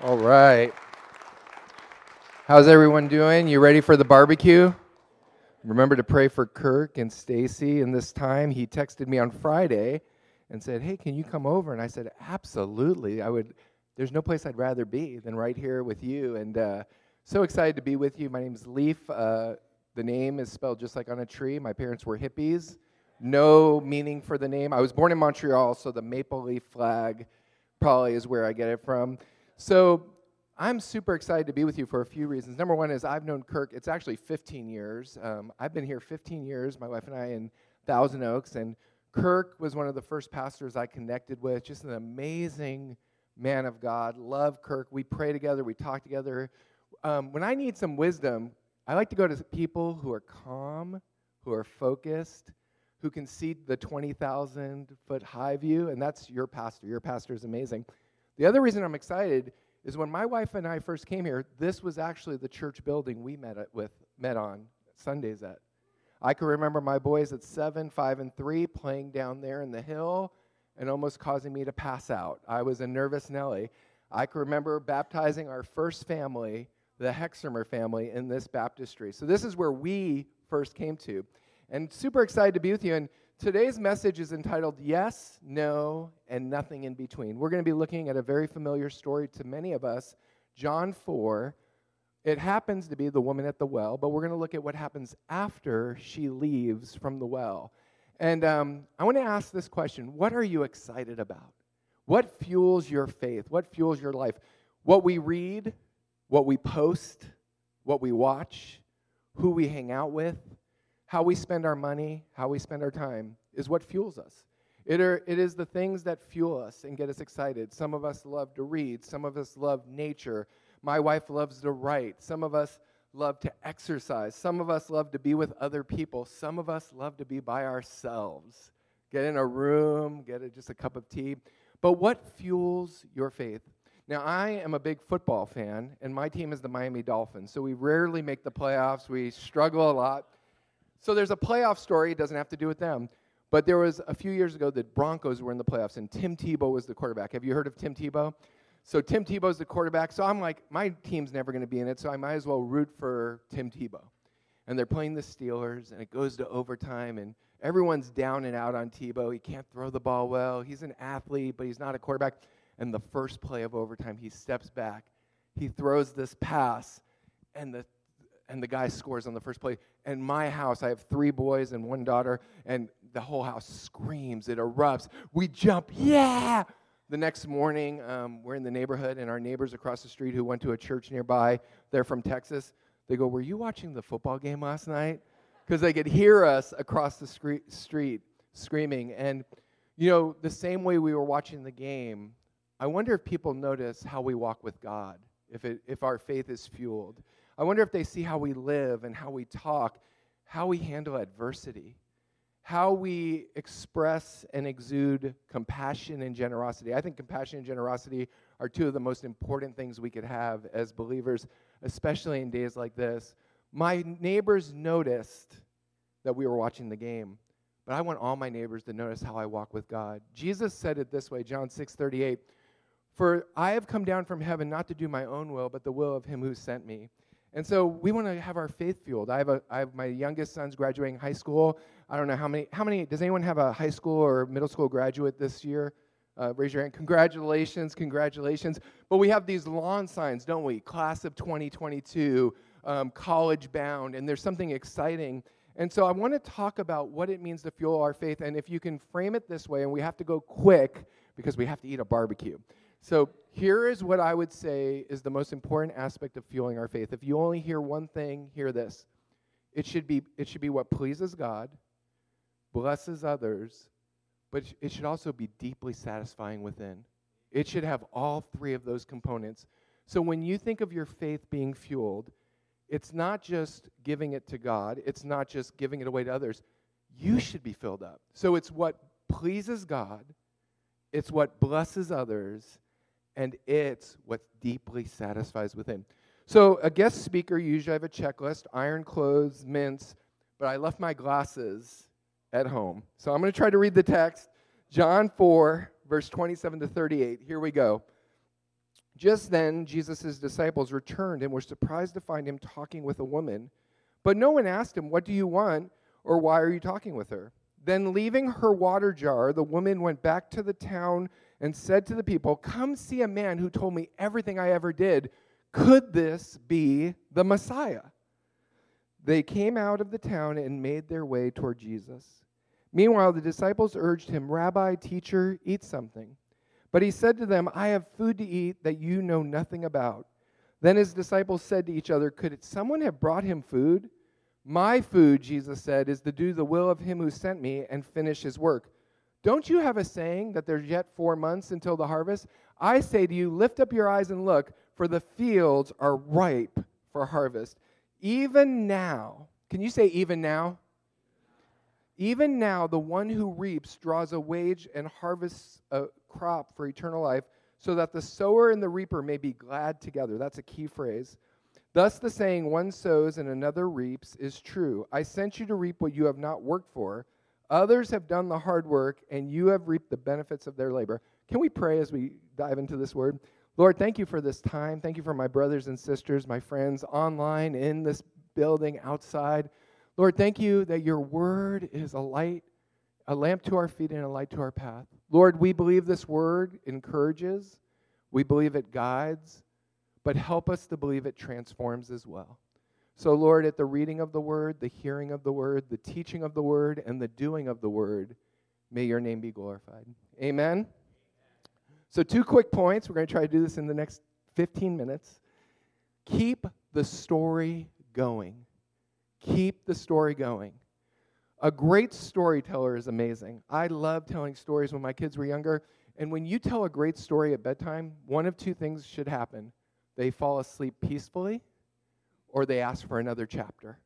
All right. How's everyone doing? You ready for the barbecue? Remember to pray for Kirk and Stacy. And this time, he texted me on Friday and said, "Hey, can you come over?" And I said, "Absolutely. I would. There's no place I'd rather be than right here with you." And uh, so excited to be with you. My name's Leaf. Uh, the name is spelled just like on a tree. My parents were hippies. No meaning for the name. I was born in Montreal, so the maple leaf flag probably is where I get it from. So I'm super excited to be with you for a few reasons. Number one is I've known Kirk, it's actually 15 years. Um, I've been here 15 years, my wife and I, in Thousand Oaks. And Kirk was one of the first pastors I connected with, just an amazing man of God. Love Kirk. We pray together, we talk together. Um, when I need some wisdom, I like to go to people who are calm, who are focused, who can see the 20,000 foot high view, and that's your pastor. Your pastor is amazing. The other reason I'm excited is when my wife and I first came here, this was actually the church building we met at, with met on Sundays at. I can remember my boys at seven, five, and three playing down there in the hill and almost causing me to pass out. I was a nervous Nelly. I can remember baptizing our first family, the Hexamer family, in this baptistry. So this is where we first came to. And super excited to be with you. And Today's message is entitled Yes, No, and Nothing in Between. We're going to be looking at a very familiar story to many of us, John 4. It happens to be the woman at the well, but we're going to look at what happens after she leaves from the well. And um, I want to ask this question What are you excited about? What fuels your faith? What fuels your life? What we read, what we post, what we watch, who we hang out with, how we spend our money, how we spend our time, is what fuels us. It, are, it is the things that fuel us and get us excited. Some of us love to read, some of us love nature. My wife loves to write. Some of us love to exercise. Some of us love to be with other people. Some of us love to be by ourselves. Get in a room, get a, just a cup of tea. But what fuels your faith? Now, I am a big football fan, and my team is the Miami Dolphins. So we rarely make the playoffs. We struggle a lot. So there's a playoff story. It doesn't have to do with them. But there was a few years ago the Broncos were in the playoffs, and Tim Tebow was the quarterback. Have you heard of Tim Tebow? So Tim Tebow's the quarterback. So I'm like, my team's never going to be in it, so I might as well root for Tim Tebow. And they're playing the Steelers, and it goes to overtime, and everyone's down and out on Tebow. He can't throw the ball well. He's an athlete, but he's not a quarterback. And the first play of overtime, he steps back, he throws this pass, and the and the guy scores on the first play. And my house, I have three boys and one daughter, and the whole house screams, it erupts. We jump, yeah! The next morning, um, we're in the neighborhood, and our neighbors across the street who went to a church nearby, they're from Texas. They go, Were you watching the football game last night? Because they could hear us across the street screaming. And, you know, the same way we were watching the game, I wonder if people notice how we walk with God, if, it, if our faith is fueled. I wonder if they see how we live and how we talk, how we handle adversity, how we express and exude compassion and generosity. I think compassion and generosity are two of the most important things we could have as believers, especially in days like this. My neighbors noticed that we were watching the game, but I want all my neighbors to notice how I walk with God. Jesus said it this way, John 6 38. For I have come down from heaven not to do my own will, but the will of him who sent me. And so we want to have our faith fueled. I have, a, I have my youngest son's graduating high school. I don't know how many, how many, does anyone have a high school or middle school graduate this year? Uh, raise your hand. Congratulations, congratulations. But we have these lawn signs, don't we? Class of 2022, um, college bound, and there's something exciting. And so I want to talk about what it means to fuel our faith. And if you can frame it this way, and we have to go quick because we have to eat a barbecue. So here is what I would say is the most important aspect of fueling our faith. If you only hear one thing, hear this. It should be, it should be what pleases God, blesses others, but it should also be deeply satisfying within. It should have all three of those components. So when you think of your faith being fueled, it's not just giving it to God, it's not just giving it away to others. You should be filled up. So it's what pleases God, it's what blesses others, and it's what deeply satisfies within. So, a guest speaker usually I have a checklist iron clothes, mints, but I left my glasses at home. So, I'm going to try to read the text John 4, verse 27 to 38. Here we go. Just then, Jesus' disciples returned and were surprised to find him talking with a woman. But no one asked him, What do you want? or Why are you talking with her? Then, leaving her water jar, the woman went back to the town and said to the people, Come see a man who told me everything I ever did. Could this be the Messiah? They came out of the town and made their way toward Jesus. Meanwhile, the disciples urged him, Rabbi, teacher, eat something. But he said to them, I have food to eat that you know nothing about. Then his disciples said to each other, Could someone have brought him food? My food, Jesus said, is to do the will of him who sent me and finish his work. Don't you have a saying that there's yet four months until the harvest? I say to you, lift up your eyes and look, for the fields are ripe for harvest. Even now, can you say even now? Even now, the one who reaps draws a wage and harvests a crop for eternal life, so that the sower and the reaper may be glad together. That's a key phrase. Thus, the saying, one sows and another reaps, is true. I sent you to reap what you have not worked for. Others have done the hard work, and you have reaped the benefits of their labor. Can we pray as we dive into this word? Lord, thank you for this time. Thank you for my brothers and sisters, my friends online, in this building, outside. Lord, thank you that your word is a light, a lamp to our feet, and a light to our path. Lord, we believe this word encourages, we believe it guides, but help us to believe it transforms as well. So, Lord, at the reading of the word, the hearing of the word, the teaching of the word, and the doing of the word, may your name be glorified. Amen. So, two quick points. We're going to try to do this in the next 15 minutes. Keep the story going. Keep the story going. A great storyteller is amazing. I love telling stories when my kids were younger. And when you tell a great story at bedtime, one of two things should happen they fall asleep peacefully, or they ask for another chapter.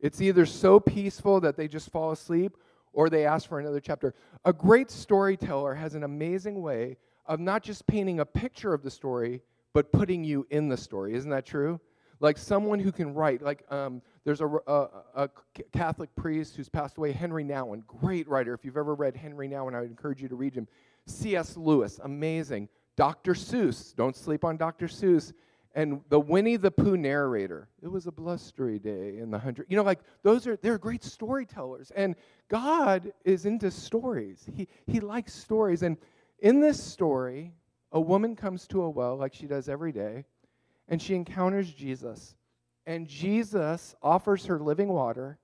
It's either so peaceful that they just fall asleep, or they ask for another chapter. A great storyteller has an amazing way of not just painting a picture of the story, but putting you in the story. Isn't that true? Like someone who can write, like um, there's a, a, a, Catholic priest who's passed away, Henry Nouwen, great writer. If you've ever read Henry Nouwen, I would encourage you to read him. C.S. Lewis, amazing. Dr. Seuss, don't sleep on Dr. Seuss. And the Winnie the Pooh narrator, it was a blustery day in the hundred. You know, like those are, they're great storytellers. And God is into stories, He, he likes stories. And in this story, a woman comes to a well like she does every day, and she encounters Jesus. And Jesus offers her living water.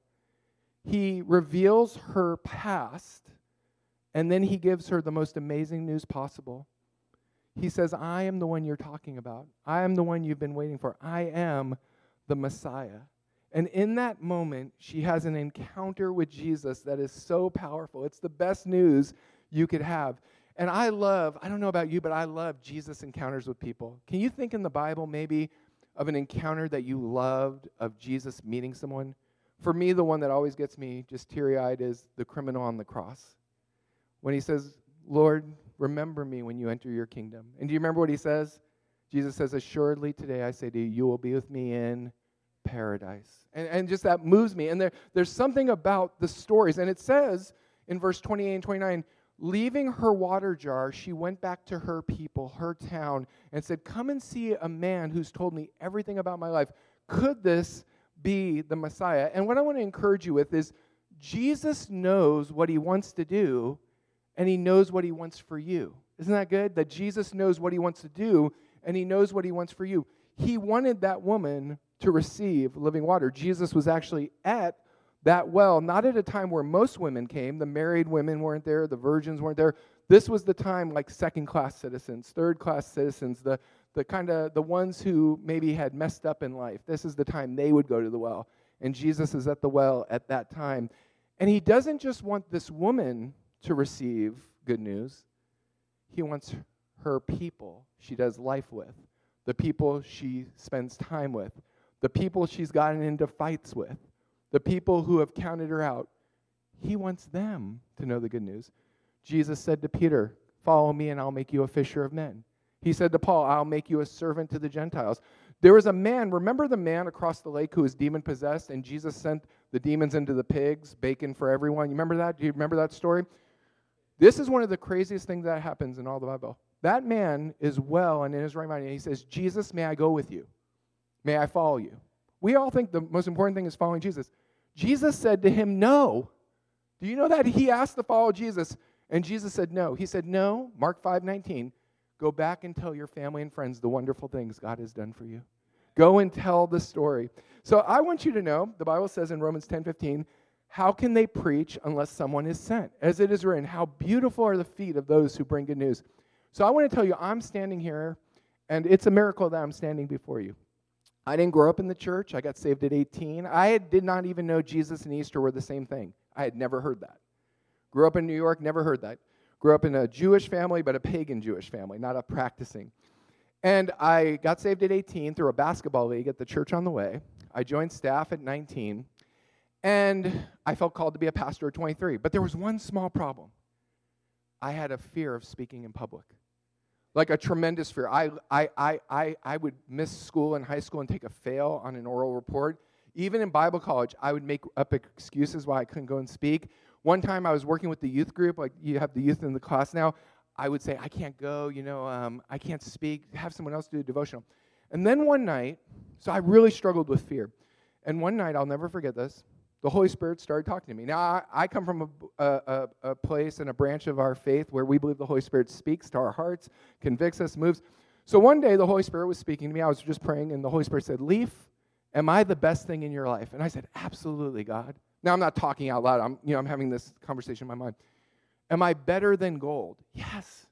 He reveals her past, and then he gives her the most amazing news possible. He says, I am the one you're talking about. I am the one you've been waiting for. I am the Messiah. And in that moment, she has an encounter with Jesus that is so powerful. It's the best news you could have. And I love, I don't know about you, but I love Jesus encounters with people. Can you think in the Bible maybe of an encounter that you loved of Jesus meeting someone? For me, the one that always gets me just teary eyed is the criminal on the cross. When he says, Lord, remember me when you enter your kingdom. And do you remember what he says? Jesus says, Assuredly today I say to you, you will be with me in paradise. And, and just that moves me. And there, there's something about the stories. And it says in verse 28 and 29, Leaving her water jar, she went back to her people, her town, and said, Come and see a man who's told me everything about my life. Could this be the Messiah? And what I want to encourage you with is Jesus knows what he wants to do, and he knows what he wants for you. Isn't that good? That Jesus knows what he wants to do, and he knows what he wants for you. He wanted that woman to receive living water. Jesus was actually at that well, not at a time where most women came. The married women weren't there, the virgins weren't there. This was the time like second class citizens, third class citizens, the, the kind of the ones who maybe had messed up in life. This is the time they would go to the well. And Jesus is at the well at that time. And he doesn't just want this woman to receive good news, he wants her people she does life with, the people she spends time with, the people she's gotten into fights with the people who have counted her out, he wants them to know the good news. Jesus said to Peter, Follow me, and I'll make you a fisher of men. He said to Paul, I'll make you a servant to the Gentiles. There was a man, remember the man across the lake who was demon possessed, and Jesus sent the demons into the pigs, bacon for everyone? You remember that? Do you remember that story? This is one of the craziest things that happens in all the Bible. That man is well and in his right mind, and he says, Jesus, may I go with you? May I follow you? We all think the most important thing is following Jesus. Jesus said to him, No. Do you know that? He asked to follow Jesus, and Jesus said no. He said, No, Mark 5 19, go back and tell your family and friends the wonderful things God has done for you. Go and tell the story. So I want you to know, the Bible says in Romans 10 15, how can they preach unless someone is sent? As it is written, how beautiful are the feet of those who bring good news. So I want to tell you, I'm standing here, and it's a miracle that I'm standing before you. I didn't grow up in the church. I got saved at 18. I did not even know Jesus and Easter were the same thing. I had never heard that. Grew up in New York, never heard that. Grew up in a Jewish family, but a pagan Jewish family, not a practicing. And I got saved at 18 through a basketball league at the church on the way. I joined staff at 19, and I felt called to be a pastor at 23. But there was one small problem I had a fear of speaking in public like a tremendous fear. I, I, I, I, I would miss school in high school and take a fail on an oral report. Even in Bible college, I would make up excuses why I couldn't go and speak. One time I was working with the youth group, like you have the youth in the class now. I would say, I can't go, you know, um, I can't speak, have someone else do a devotional. And then one night, so I really struggled with fear. And one night, I'll never forget this the Holy Spirit started talking to me. Now, I, I come from a, a, a, place and a branch of our faith where we believe the Holy Spirit speaks to our hearts, convicts us, moves. So one day, the Holy Spirit was speaking to me. I was just praying, and the Holy Spirit said, Leaf, am I the best thing in your life? And I said, Absolutely, God. Now, I'm not talking out loud. I'm, you know, I'm having this conversation in my mind. Am I better than gold? Yes.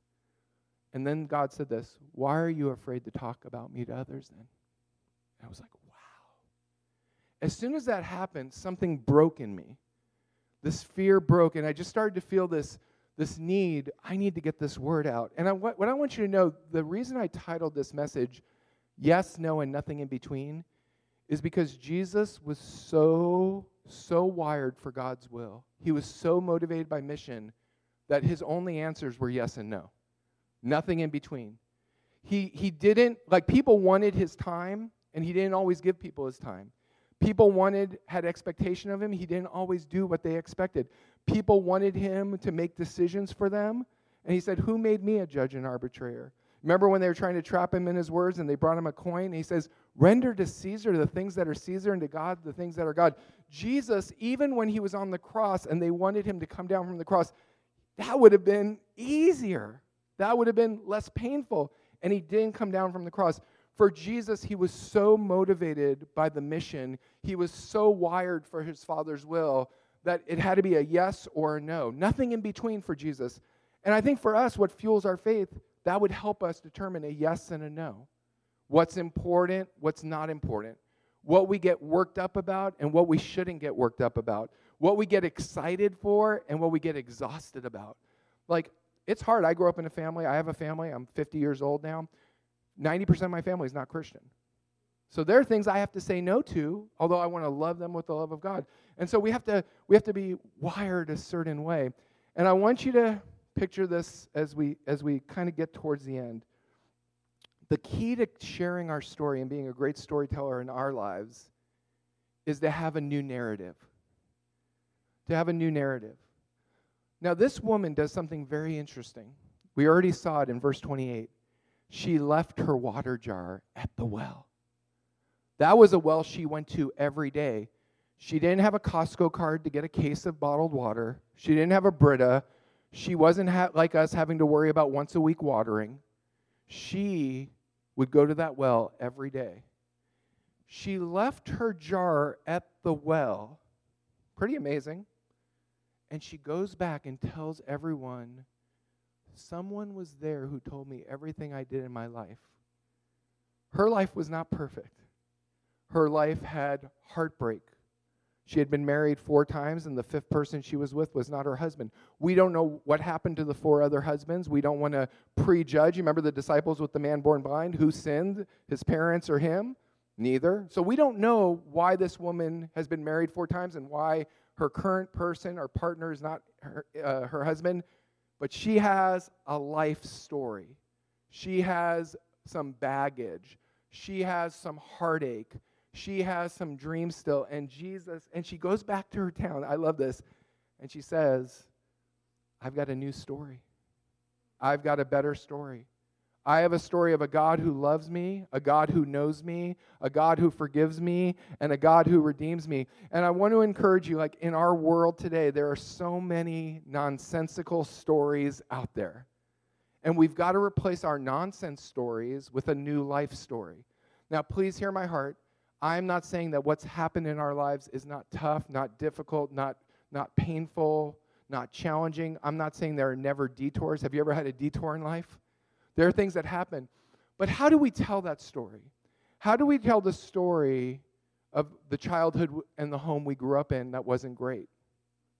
And then God said this Why are you afraid to talk about me to others then? And I was like, as soon as that happened, something broke in me. This fear broke, and I just started to feel this, this need. I need to get this word out. And I, what, what I want you to know the reason I titled this message, Yes, No, and Nothing in Between, is because Jesus was so, so wired for God's will. He was so motivated by mission that his only answers were yes and no, nothing in between. He, he didn't, like, people wanted his time, and he didn't always give people his time. People wanted, had expectation of him. He didn't always do what they expected. People wanted him to make decisions for them. And he said, Who made me a judge and arbitrator? Remember when they were trying to trap him in his words and they brought him a coin? He says, Render to Caesar the things that are Caesar and to God the things that are God. Jesus, even when he was on the cross and they wanted him to come down from the cross, that would have been easier. That would have been less painful. And he didn't come down from the cross. For Jesus, he was so motivated by the mission, he was so wired for his Father's will that it had to be a yes or a no. Nothing in between for Jesus. And I think for us, what fuels our faith, that would help us determine a yes and a no. What's important, what's not important. What we get worked up about and what we shouldn't get worked up about. What we get excited for and what we get exhausted about. Like, it's hard. I grew up in a family. I have a family. I'm 50 years old now. 90% of my family is not Christian. So there are things I have to say no to, although I want to love them with the love of God. And so we have to we have to be wired a certain way. And I want you to picture this as we as we kind of get towards the end. The key to sharing our story and being a great storyteller in our lives is to have a new narrative. To have a new narrative. Now this woman does something very interesting. We already saw it in verse 28 she left her water jar at the well. That was a well she went to every day. She didn't have a Costco card to get a case of bottled water. She didn't have a Brita. She wasn't ha- like us having to worry about once a week watering. She would go to that well every day. She left her jar at the well. Pretty amazing. And she goes back and tells everyone someone was there who told me everything I did in my life. Her life was not perfect. Her life had heartbreak. She had been married four times, and the fifth person she was with was not her husband. We don't know what happened to the four other husbands. We don't want to prejudge. You remember the disciples with the man born blind? Who sinned, his parents or him? Neither. So we don't know why this woman has been married four times and why her current person or partner is not her, uh, her husband. But she has a life story. She has some baggage. She has some heartache. She has some dreams still. And Jesus, and she goes back to her town. I love this. And she says, I've got a new story. I've got a better story. I have a story of a God who loves me, a God who knows me, a God who forgives me, and a God who redeems me. And I want to encourage you like in our world today, there are so many nonsensical stories out there. And we've got to replace our nonsense stories with a new life story. Now, please hear my heart. I'm not saying that what's happened in our lives is not tough, not difficult, not, not painful, not challenging. I'm not saying there are never detours. Have you ever had a detour in life? There are things that happen. But how do we tell that story? How do we tell the story of the childhood and the home we grew up in that wasn't great?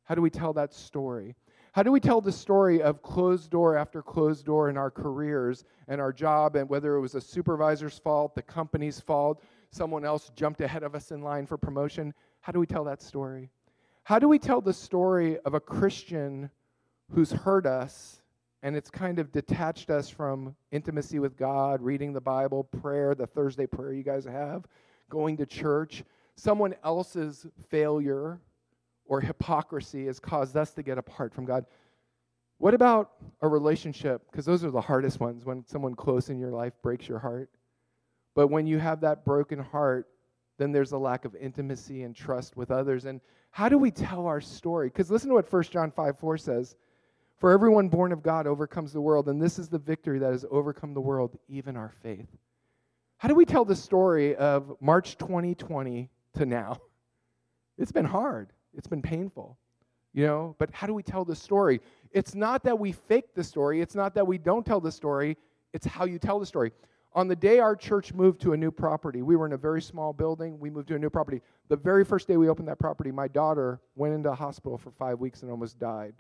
How do we tell that story? How do we tell the story of closed door after closed door in our careers and our job, and whether it was a supervisor's fault, the company's fault, someone else jumped ahead of us in line for promotion? How do we tell that story? How do we tell the story of a Christian who's hurt us and it's kind of detached us from intimacy with God, reading the Bible, prayer, the Thursday prayer you guys have, going to church. Someone else's failure or hypocrisy has caused us to get apart from God. What about a relationship? Because those are the hardest ones when someone close in your life breaks your heart. But when you have that broken heart, then there's a lack of intimacy and trust with others. And how do we tell our story? Because listen to what 1 John 5 4 says. For everyone born of God overcomes the world, and this is the victory that has overcome the world, even our faith. How do we tell the story of March 2020 to now? It's been hard, it's been painful, you know, but how do we tell the story? It's not that we fake the story, it's not that we don't tell the story, it's how you tell the story. On the day our church moved to a new property, we were in a very small building. We moved to a new property. The very first day we opened that property, my daughter went into a hospital for five weeks and almost died.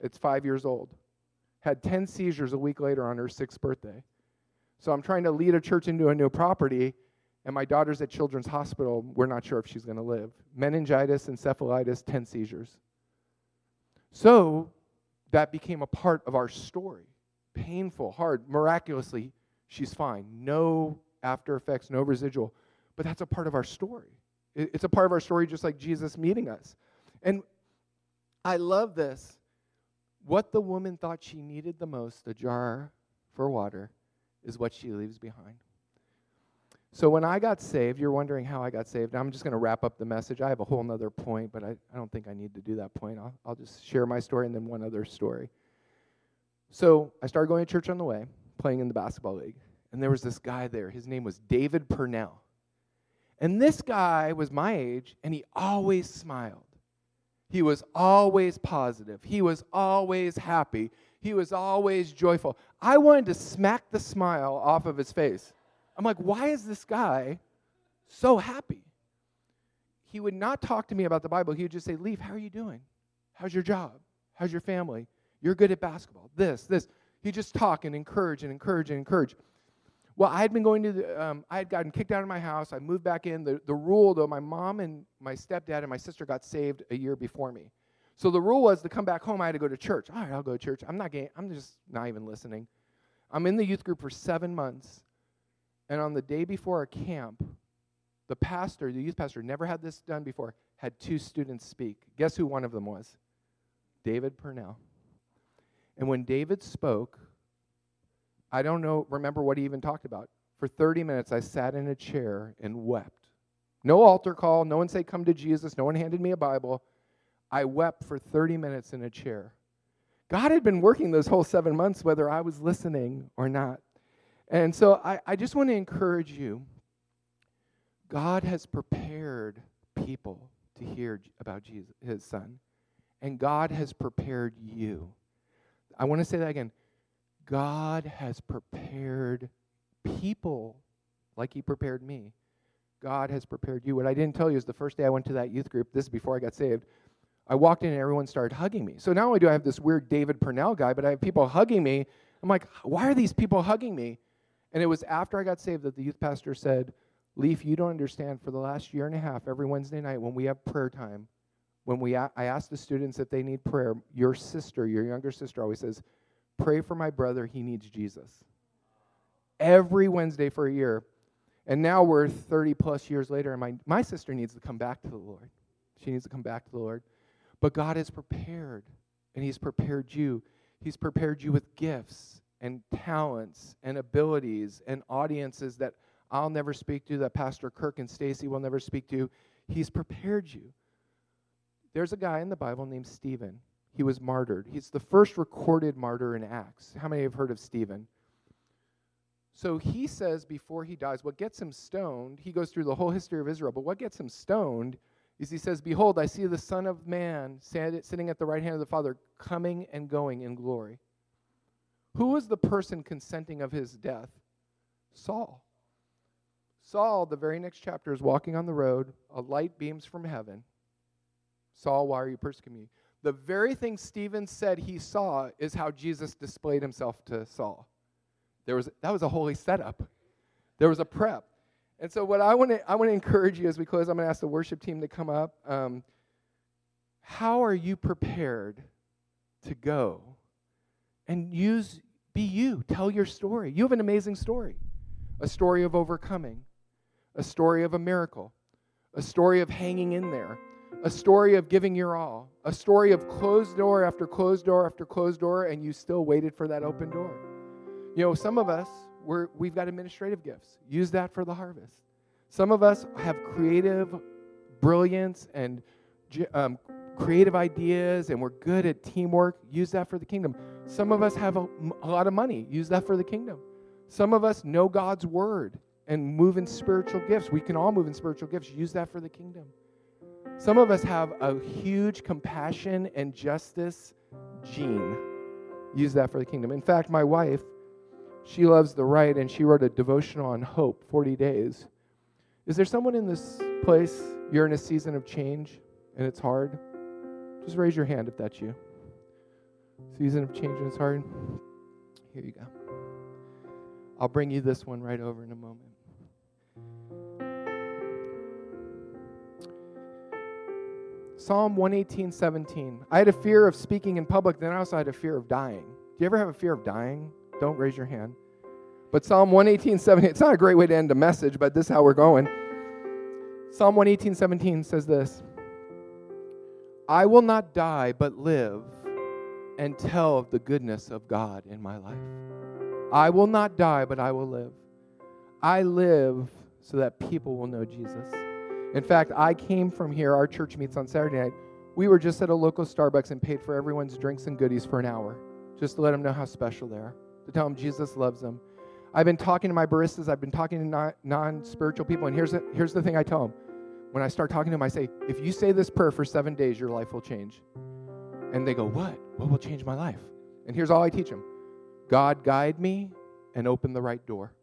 It's five years old. Had 10 seizures a week later on her sixth birthday. So I'm trying to lead a church into a new property, and my daughter's at Children's Hospital. We're not sure if she's going to live. Meningitis, encephalitis, 10 seizures. So that became a part of our story. Painful, hard. Miraculously, she's fine. No after effects, no residual. But that's a part of our story. It's a part of our story, just like Jesus meeting us. And I love this what the woman thought she needed the most, a jar for water, is what she leaves behind. So when I got saved, you're wondering how I got saved. I'm just going to wrap up the message. I have a whole other point, but I, I don't think I need to do that point. I'll, I'll just share my story and then one other story. So I started going to church on the way, playing in the basketball league. And there was this guy there. His name was David Purnell. And this guy was my age, and he always smiled. He was always positive. He was always happy. He was always joyful. I wanted to smack the smile off of his face. I'm like, why is this guy so happy? He would not talk to me about the Bible. He would just say, Leaf, how are you doing? How's your job? How's your family? You're good at basketball. This, this. He just talk and encourage and encourage and encourage. Well, I had been going to the, um, I had gotten kicked out of my house. I moved back in. The, the rule, though, my mom and my stepdad and my sister got saved a year before me. So the rule was to come back home, I had to go to church. All right, I'll go to church. I'm not getting, I'm just not even listening. I'm in the youth group for seven months. And on the day before a camp, the pastor, the youth pastor, never had this done before, had two students speak. Guess who one of them was? David Purnell. And when David spoke, I don't know, remember what he even talked about. For 30 minutes, I sat in a chair and wept. No altar call, no one said, Come to Jesus, no one handed me a Bible. I wept for 30 minutes in a chair. God had been working those whole seven months, whether I was listening or not. And so I, I just want to encourage you God has prepared people to hear about Jesus, his son, and God has prepared you. I want to say that again. God has prepared people like He prepared me. God has prepared you. What I didn't tell you is the first day I went to that youth group, this is before I got saved, I walked in and everyone started hugging me. So not only do I have this weird David Purnell guy, but I have people hugging me. I'm like, why are these people hugging me? And it was after I got saved that the youth pastor said, Leaf, you don't understand. For the last year and a half, every Wednesday night when we have prayer time, when we a- I ask the students if they need prayer, your sister, your younger sister, always says, Pray for my brother, he needs Jesus. Every Wednesday for a year. And now we're 30 plus years later, and my, my sister needs to come back to the Lord. She needs to come back to the Lord. But God has prepared, and He's prepared you. He's prepared you with gifts and talents and abilities and audiences that I'll never speak to, that Pastor Kirk and Stacy will never speak to. He's prepared you. There's a guy in the Bible named Stephen. He was martyred. He's the first recorded martyr in Acts. How many have heard of Stephen? So he says before he dies, what gets him stoned, he goes through the whole history of Israel, but what gets him stoned is he says, Behold, I see the Son of Man sitting at the right hand of the Father, coming and going in glory. Who was the person consenting of his death? Saul. Saul, the very next chapter, is walking on the road. A light beams from heaven. Saul, why are you persecuting me? The very thing Stephen said he saw is how Jesus displayed himself to Saul. There was, that was a holy setup. There was a prep. And so, what I want to I want to encourage you as we close, I'm going to ask the worship team to come up. Um, how are you prepared to go and use be you? Tell your story. You have an amazing story, a story of overcoming, a story of a miracle, a story of hanging in there, a story of giving your all, a story of closed door after closed door after closed door, and you still waited for that open door. You know, some of us, we're, we've got administrative gifts. Use that for the harvest. Some of us have creative brilliance and um, creative ideas, and we're good at teamwork. Use that for the kingdom. Some of us have a, a lot of money. Use that for the kingdom. Some of us know God's word and move in spiritual gifts. We can all move in spiritual gifts. Use that for the kingdom. Some of us have a huge compassion and justice gene. Use that for the kingdom. In fact, my wife, she loves the right, and she wrote a devotional on hope 40 days. Is there someone in this place, you're in a season of change and it's hard? Just raise your hand if that's you. Season of change and it's hard. Here you go. I'll bring you this one right over in a moment. Psalm 118, 17. I had a fear of speaking in public, then I also had a fear of dying. Do you ever have a fear of dying? Don't raise your hand. But Psalm 118, 17, it's not a great way to end a message, but this is how we're going. Psalm 118, 17 says this I will not die, but live and tell of the goodness of God in my life. I will not die, but I will live. I live so that people will know Jesus. In fact, I came from here. Our church meets on Saturday night. We were just at a local Starbucks and paid for everyone's drinks and goodies for an hour, just to let them know how special they are to tell them Jesus loves them. I've been talking to my baristas, I've been talking to non spiritual people, and here's the, here's the thing I tell them. When I start talking to them, I say, if you say this prayer for seven days, your life will change. And they go, What? What will change my life? And here's all I teach them God, guide me and open the right door.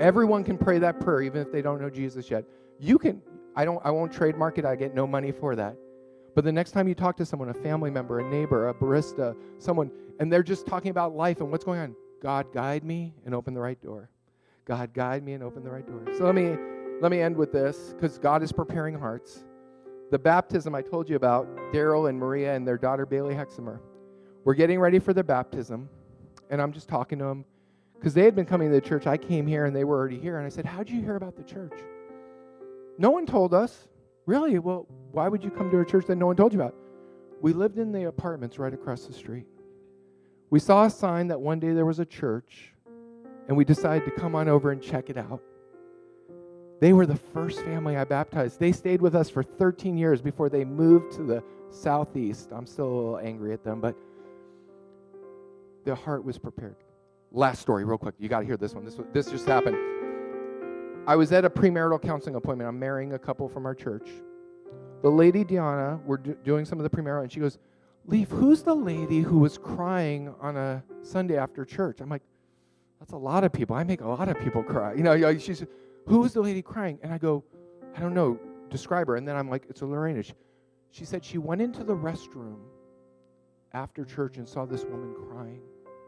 Everyone can pray that prayer, even if they don't know Jesus yet. You can, I don't, I won't trademark it, I get no money for that. But the next time you talk to someone, a family member, a neighbor, a barista, someone, and they're just talking about life and what's going on, God guide me and open the right door. God guide me and open the right door. So let me let me end with this because God is preparing hearts. The baptism I told you about, Daryl and Maria and their daughter Bailey Hexamer. We're getting ready for their baptism, and I'm just talking to them because they had been coming to the church. I came here and they were already here, and I said, How'd you hear about the church? No one told us. Really? Well, why would you come to a church that no one told you about? We lived in the apartments right across the street. We saw a sign that one day there was a church, and we decided to come on over and check it out. They were the first family I baptized. They stayed with us for 13 years before they moved to the southeast. I'm still a little angry at them, but the heart was prepared. Last story, real quick. You got to hear this one. This, this just happened. I was at a premarital counseling appointment. I'm marrying a couple from our church. The lady Diana, we're do- doing some of the premarital, and she goes, Leaf, who's the lady who was crying on a Sunday after church? I'm like, that's a lot of people. I make a lot of people cry. You know, she's, who's the lady crying? And I go, I don't know, describe her. And then I'm like, it's a Lorena. She, she said she went into the restroom after church and saw this woman crying,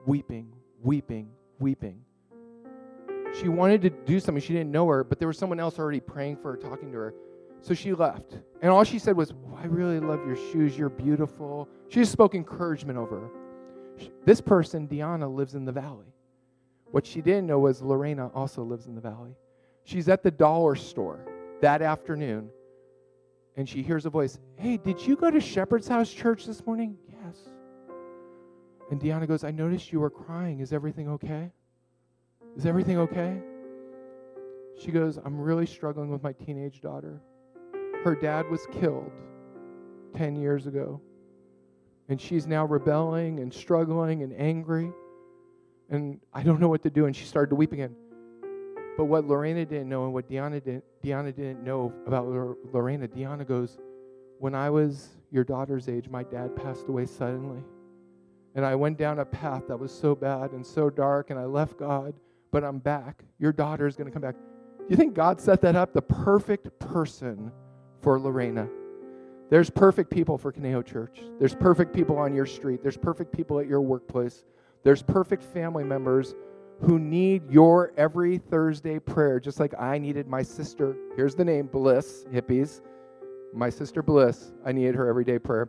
weeping, weeping, weeping. She wanted to do something. She didn't know her, but there was someone else already praying for her, talking to her. So she left. And all she said was, oh, I really love your shoes. You're beautiful. She just spoke encouragement over her. This person, Diana, lives in the valley. What she didn't know was Lorena also lives in the valley. She's at the dollar store that afternoon, and she hears a voice Hey, did you go to Shepherd's House Church this morning? Yes. And Deanna goes, I noticed you were crying. Is everything okay? Is everything okay? She goes, I'm really struggling with my teenage daughter. Her dad was killed 10 years ago. And she's now rebelling and struggling and angry. And I don't know what to do. And she started to weep again. But what Lorena didn't know and what Deanna didn't, Deanna didn't know about Lorena, Deanna goes, When I was your daughter's age, my dad passed away suddenly. And I went down a path that was so bad and so dark, and I left God, but I'm back. Your daughter is going to come back. Do you think God set that up? The perfect person for Lorena. There's perfect people for Conejo Church. There's perfect people on your street. There's perfect people at your workplace. There's perfect family members who need your every Thursday prayer, just like I needed my sister. Here's the name Bliss, hippies. My sister Bliss, I needed her everyday prayer.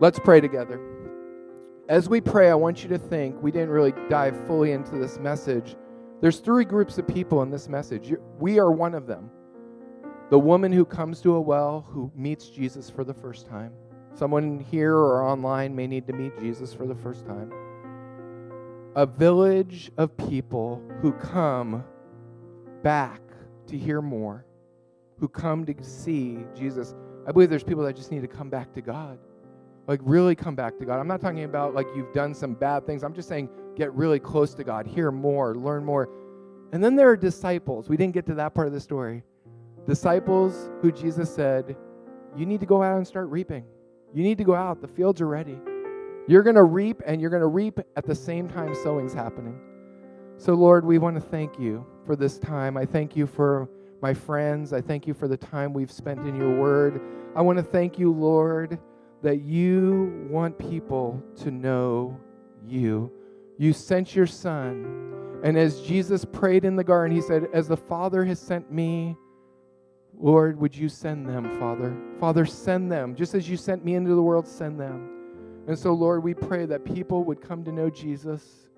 Let's pray together. As we pray, I want you to think, we didn't really dive fully into this message. There's three groups of people in this message. We are one of them. The woman who comes to a well who meets Jesus for the first time. Someone here or online may need to meet Jesus for the first time a village of people who come back to hear more, who come to see Jesus. I believe there's people that just need to come back to God. Like, really come back to God. I'm not talking about like you've done some bad things. I'm just saying get really close to God, hear more, learn more. And then there are disciples. We didn't get to that part of the story. Disciples who Jesus said, You need to go out and start reaping. You need to go out. The fields are ready. You're going to reap, and you're going to reap at the same time sowing's happening. So, Lord, we want to thank you for this time. I thank you for my friends. I thank you for the time we've spent in your word. I want to thank you, Lord, that you want people to know you. You sent your son. And as Jesus prayed in the garden, he said, As the Father has sent me, Lord, would you send them, Father? Father, send them. Just as you sent me into the world, send them. And so, Lord, we pray that people would come to know Jesus,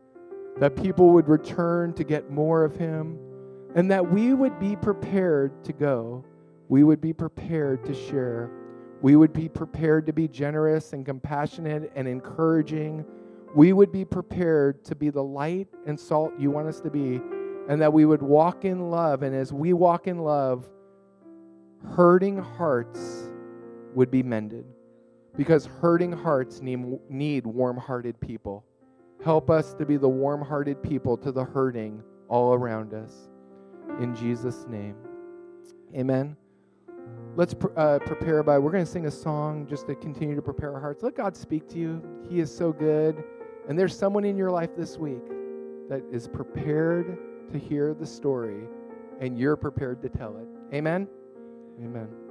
that people would return to get more of Him, and that we would be prepared to go. We would be prepared to share. We would be prepared to be generous and compassionate and encouraging. We would be prepared to be the light and salt you want us to be, and that we would walk in love. And as we walk in love, hurting hearts would be mended because hurting hearts need, need warm hearted people. Help us to be the warm hearted people to the hurting all around us. In Jesus' name. Amen. Let's uh, prepare by, we're going to sing a song just to continue to prepare our hearts. Let God speak to you. He is so good. And there's someone in your life this week that is prepared to hear the story, and you're prepared to tell it. Amen. Amen.